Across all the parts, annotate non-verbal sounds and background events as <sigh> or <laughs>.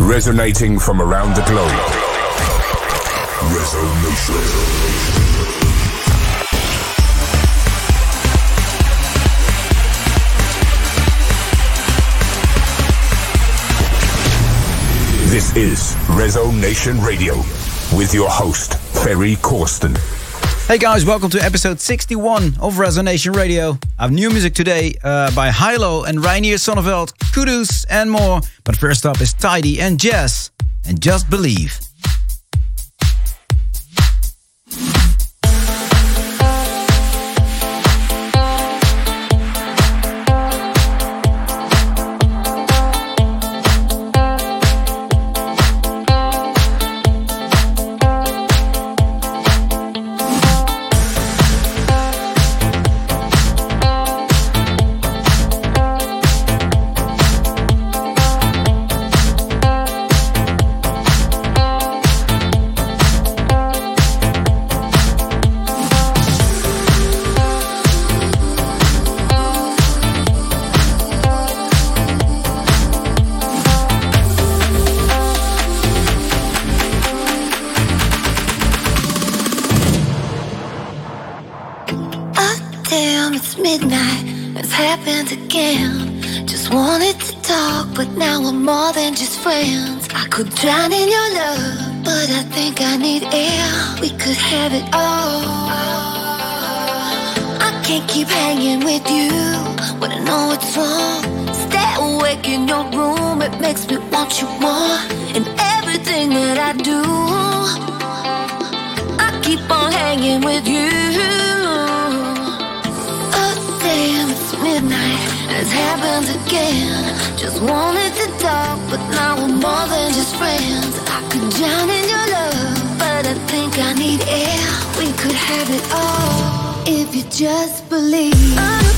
Resonating from around the globe. Resonation. This is Resonation Radio with your host, Ferry Corsten. Hey guys, welcome to episode 61 of Resonation Radio. I have new music today uh, by Hilo and Reinier Zonneveld, Kudus and more. But first up is Tidy and Jess and Just Believe. Drown in your love, but I think I need air. We could have it all. I can't keep hanging with you when I know it's wrong. Stay awake in your room, it makes me want you more. And everything that I do, I keep on hanging with you. Happened again. Just wanted to talk, but now we're more than just friends. I could drown in your love, but I think I need air. We could have it all if you just believe. think I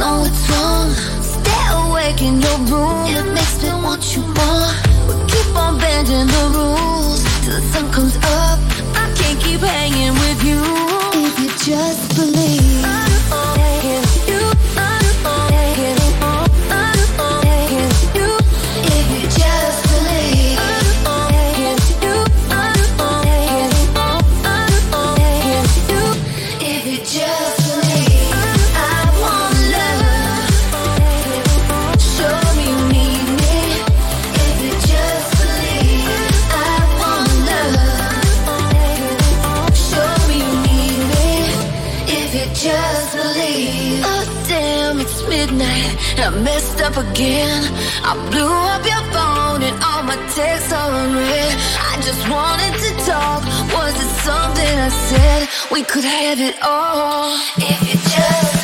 know it's wrong. Stay awake in your room. It makes me want you more. We keep on bending the rules till the sun comes up. I can't keep hanging with you if you just believe. Again. I blew up your phone and all my texts are unread. I just wanted to talk. Was it something I said? We could have it all if you just. just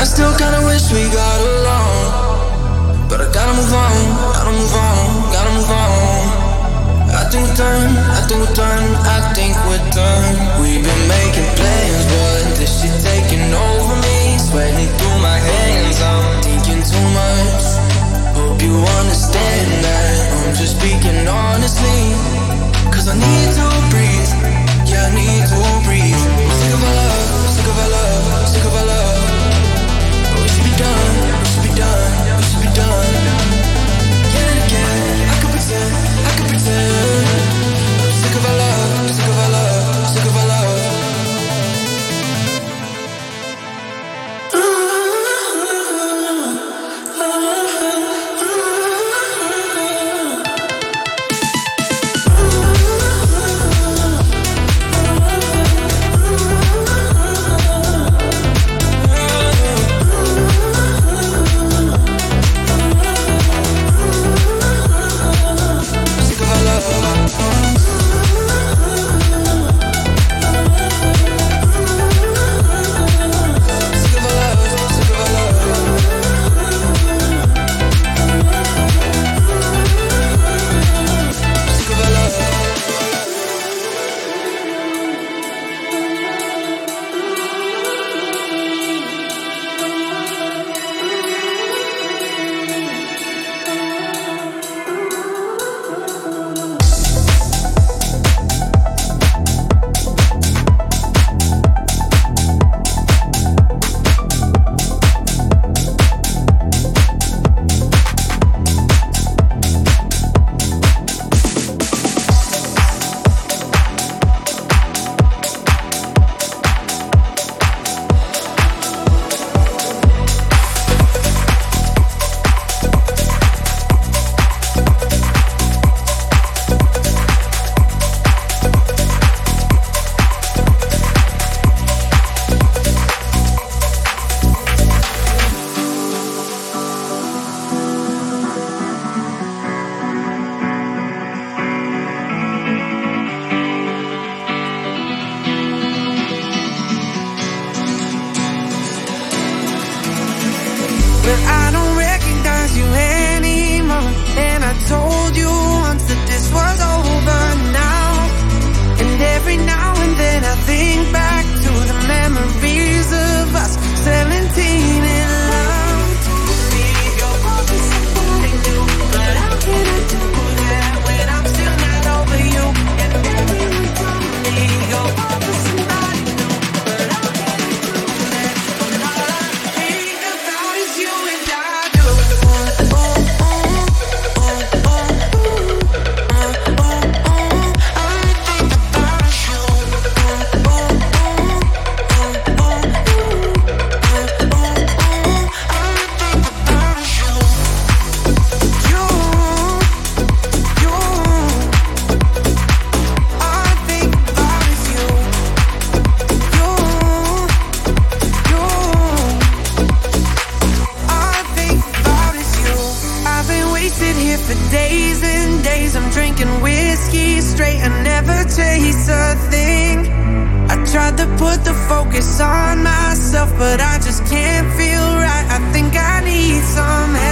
I still kinda wish we got along. But I gotta move on, gotta move on, gotta move on. I think we're done, I think we're done, I think we're done. We've been making plans, but this shit taking over me. Sweating through my hands, I'm thinking too much. Hope you understand that I'm just speaking honestly. Cause I need to breathe, yeah I need to breathe. I'm sick of our love, sick of our love, sick of our love be done, must be done, must be done. focus on myself, but I just can't feel right. I think I need some help.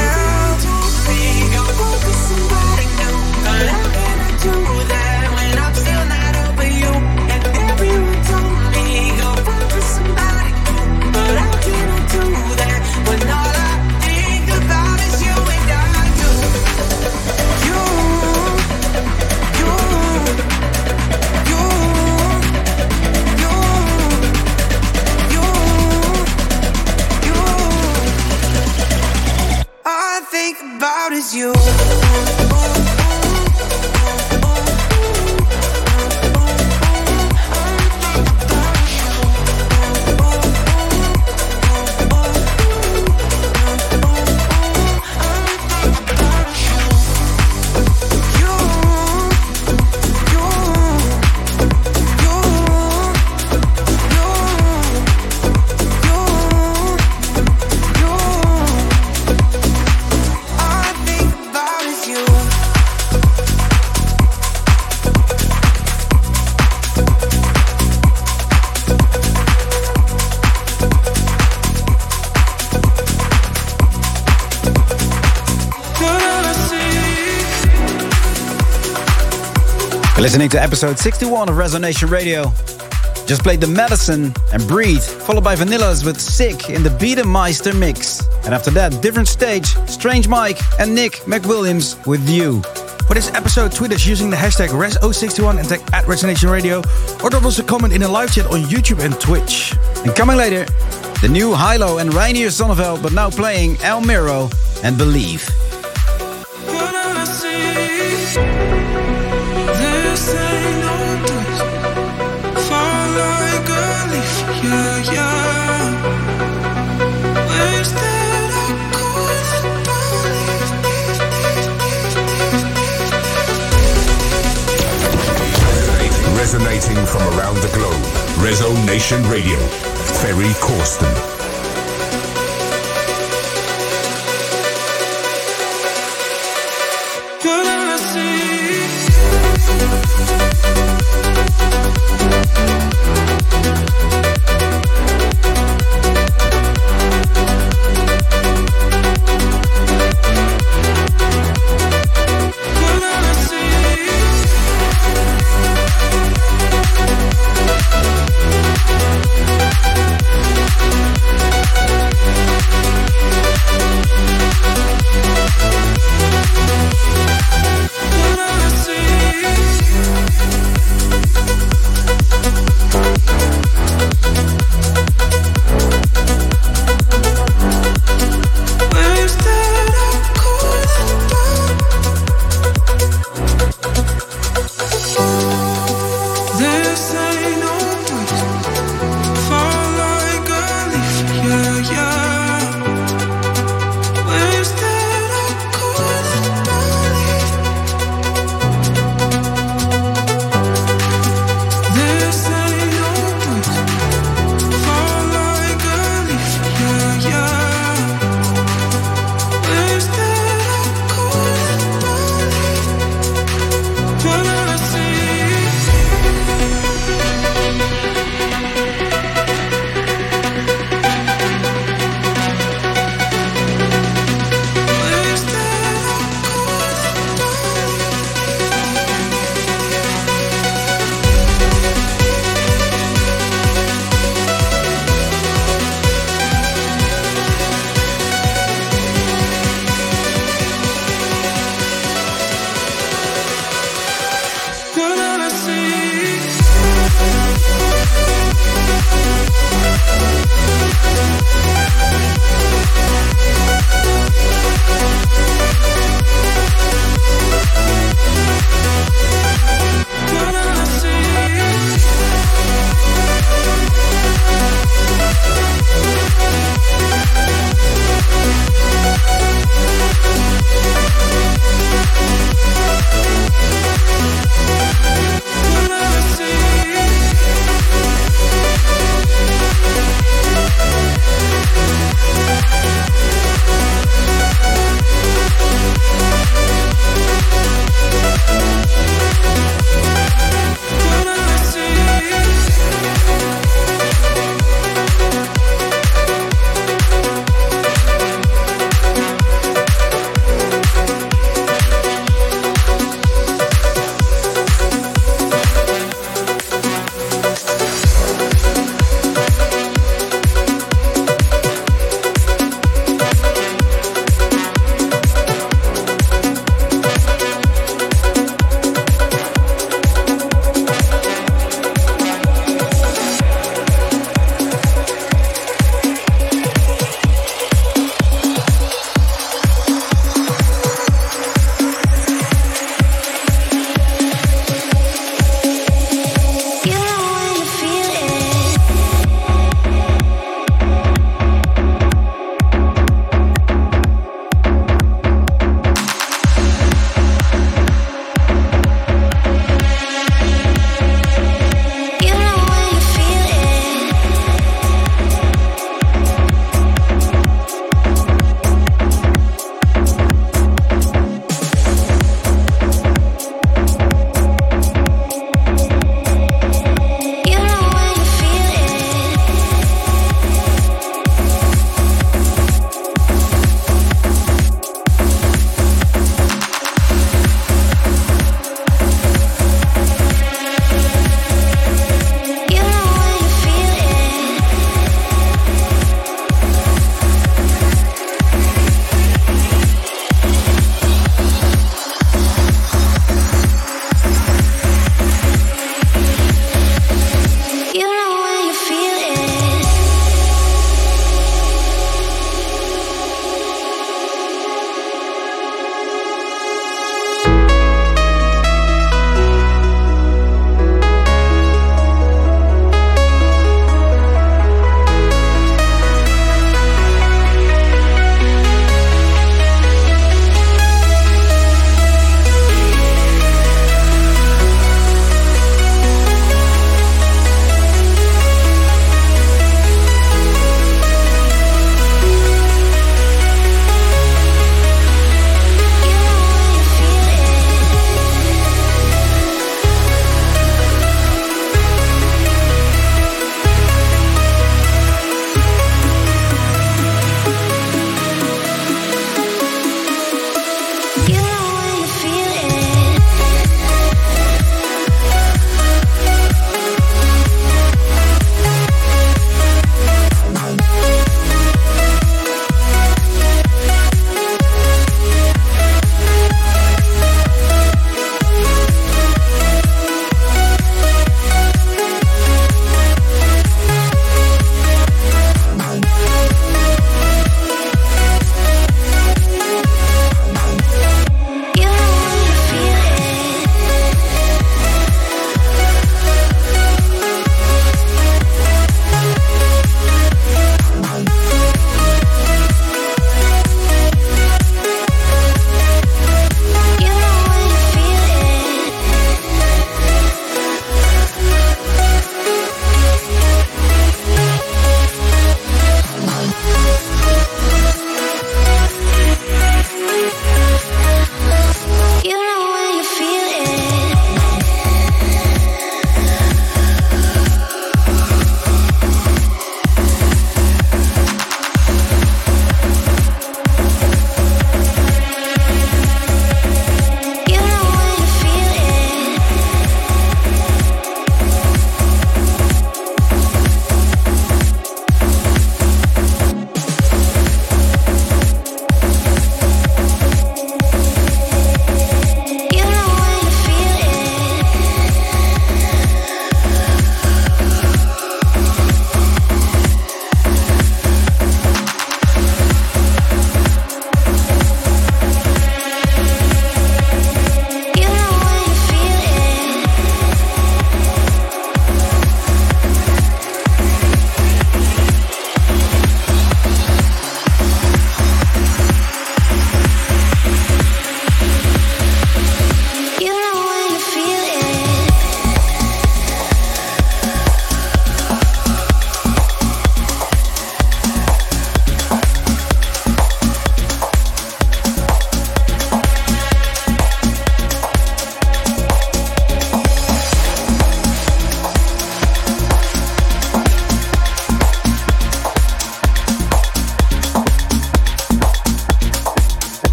proud you. Listening to episode 61 of Resonation Radio. Just played The Medicine and Breathe, followed by Vanillas with Sick in the Beatemeister mix. And after that, different stage, Strange Mike and Nick McWilliams with You. For this episode, tweet us using the hashtag RES061 and tag at Resonation Radio, or drop us a comment in a live chat on YouTube and Twitch. And coming later, the new Hilo and Reinier Zonneveld, but now playing El Miro and Believe. Resonating from around the globe. Rezo Nation Radio. Ferry Corsten.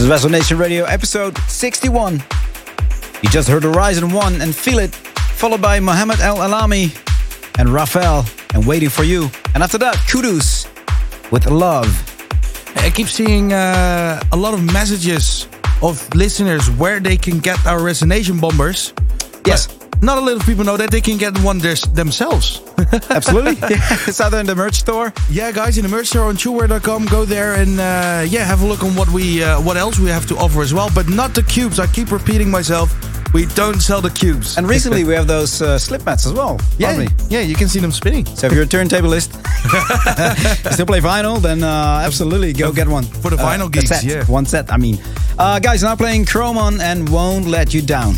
This is Resonation Radio episode 61. You just heard Horizon 1 and Feel It, followed by Mohammed El Alami and Rafael and Waiting for You. And after that, Kudos with Love. I keep seeing uh, a lot of messages of listeners where they can get our Resonation bombers. Yes. But not a lot of people know that they can get one themselves. <laughs> Absolutely. <laughs> yeah, it's either in the merch store. Yeah, guys, in the merch store on chewware.com, go there and uh, yeah, have a look on what we uh, what else we have to offer as well. But not the cubes. I keep repeating myself. We don't sell the cubes. And recently we have those uh, slip mats as well. yeah, yeah, you can see them spinning. So if you're a turntablist, <laughs> still play vinyl, then uh, absolutely go get one. For the Uh, vinyl a geeks, set. yeah. One set, I mean. Uh, guys, now playing Chromon and Won't Let You Down.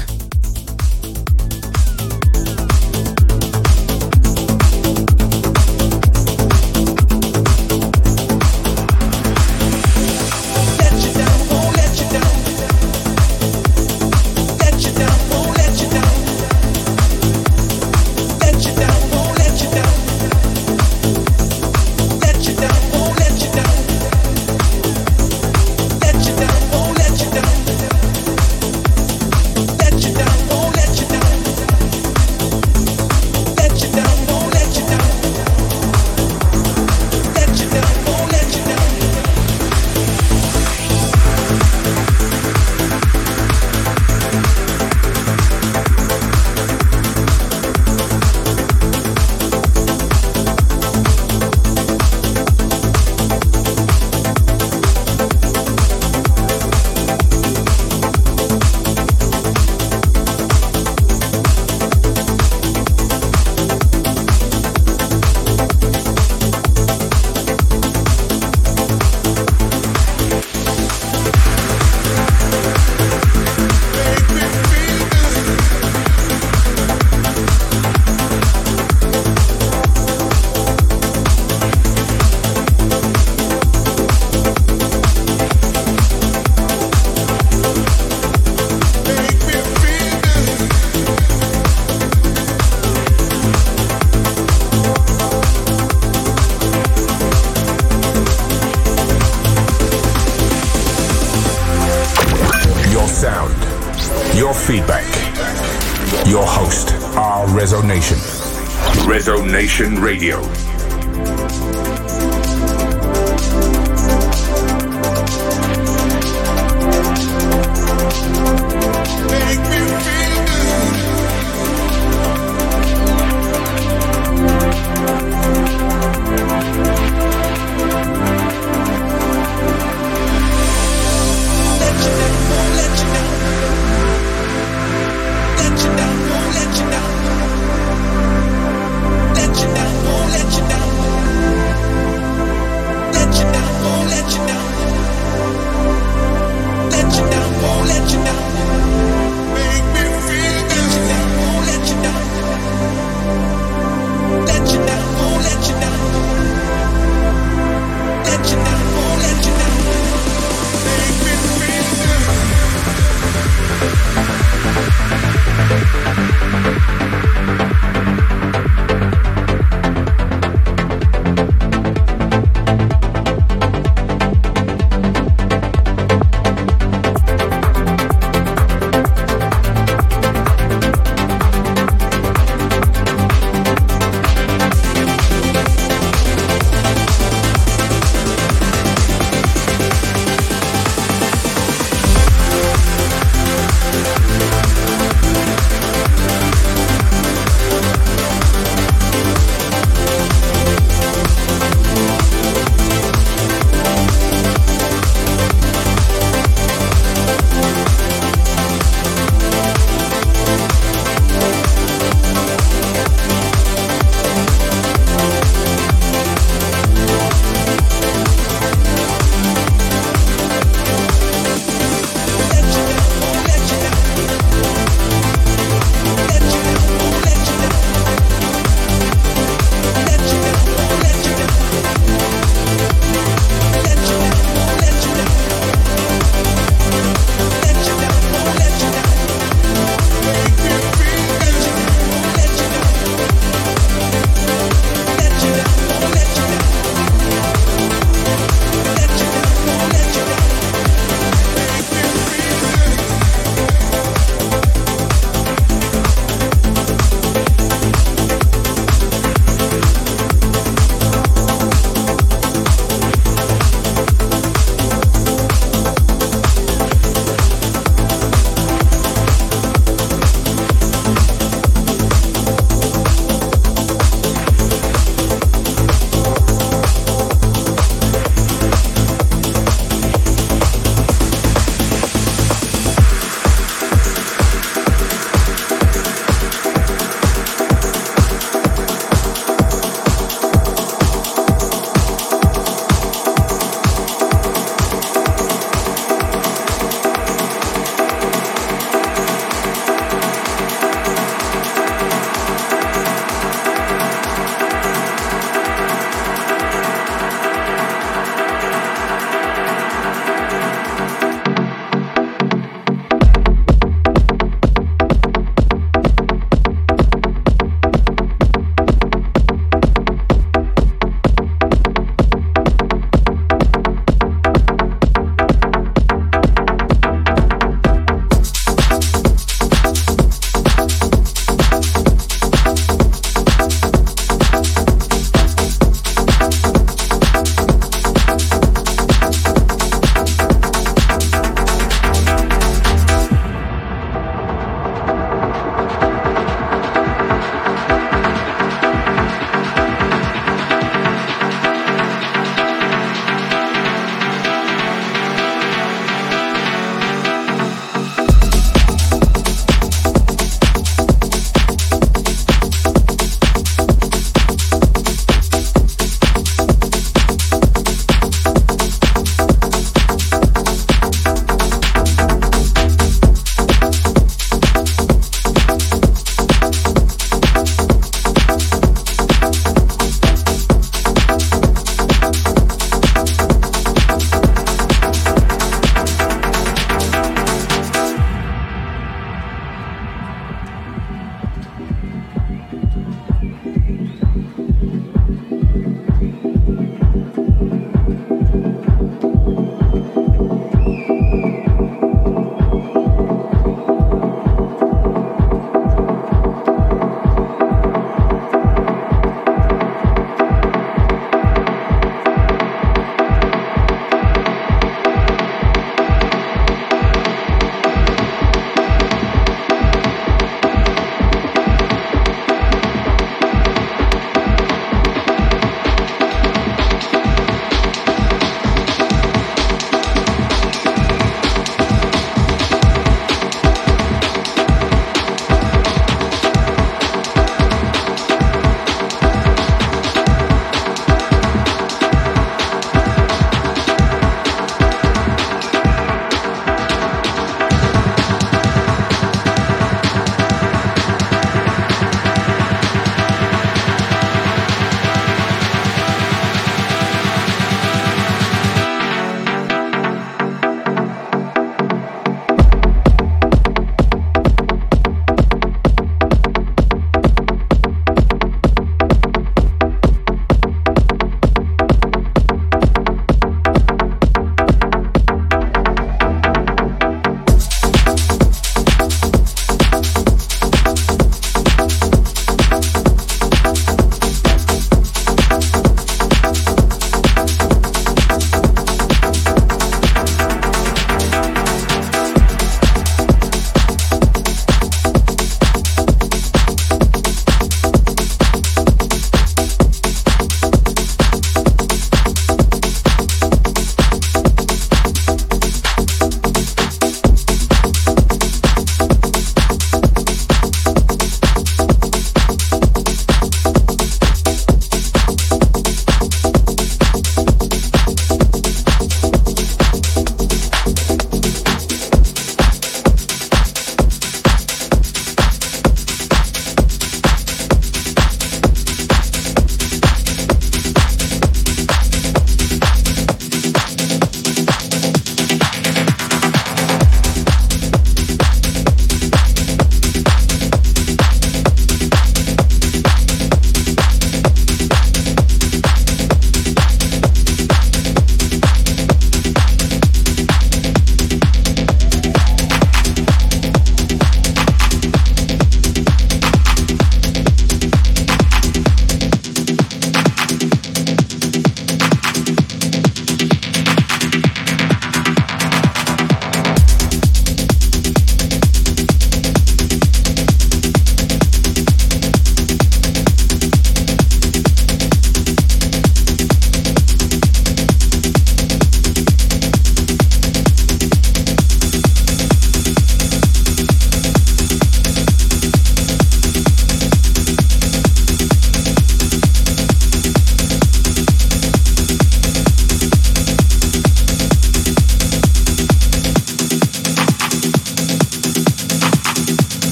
Resonation Radio.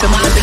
Come on,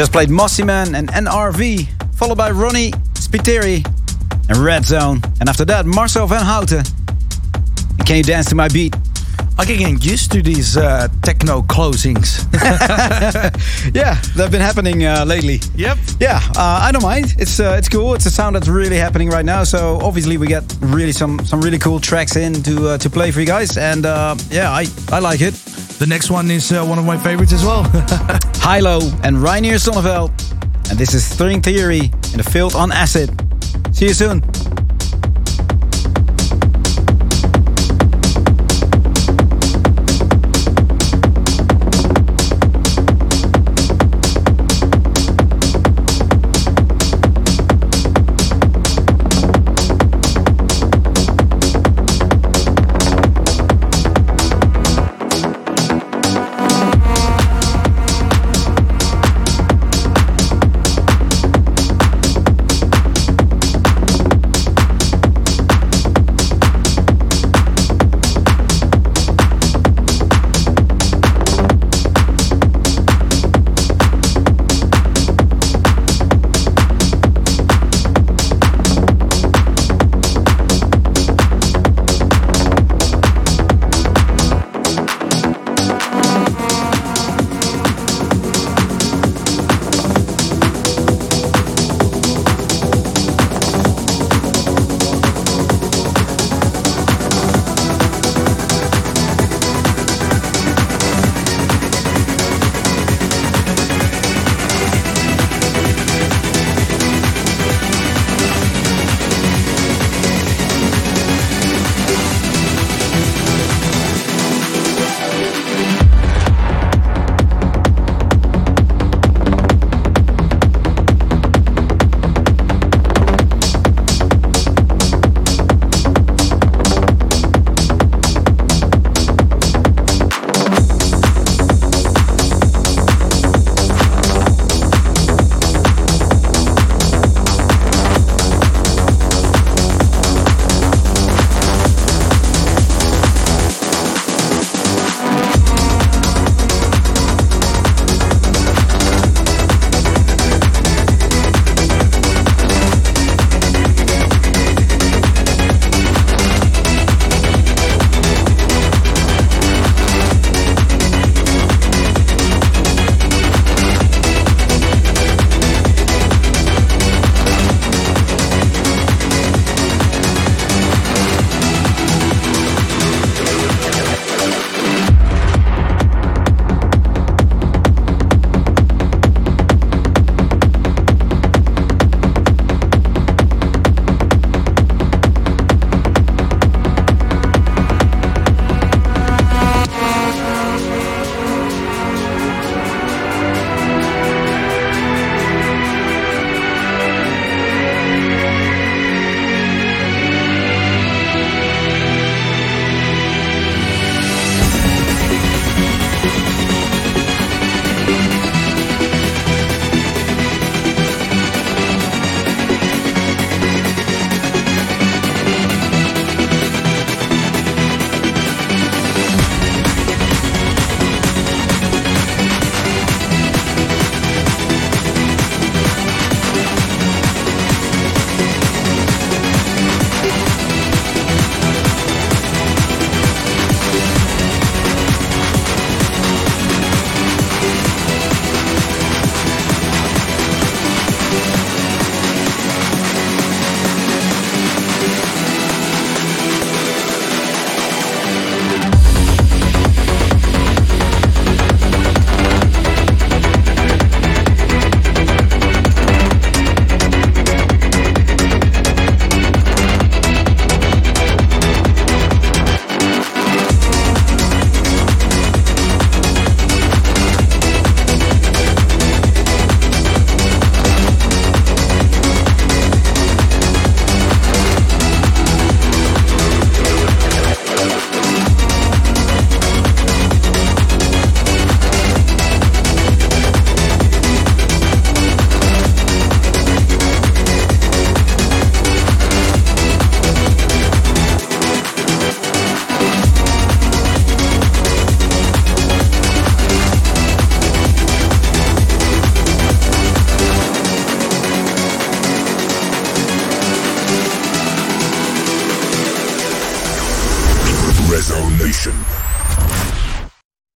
just played Mossy Man and NRV, followed by Ronnie Spiteri and Red Zone. And after that, Marcel van Houten. And Can You Dance to My Beat? I can get used to these uh, techno closings. <laughs> <laughs> Yeah, they've been happening uh, lately. Yep. Yeah, uh, I don't mind. It's uh, it's cool. It's a sound that's really happening right now. So obviously we get really some some really cool tracks in to uh, to play for you guys. And uh, yeah, I I like it. The next one is uh, one of my favorites as well. <laughs> Hilo and Reinier Zonneveld. And this is String Theory in the Filth on Acid. See you soon.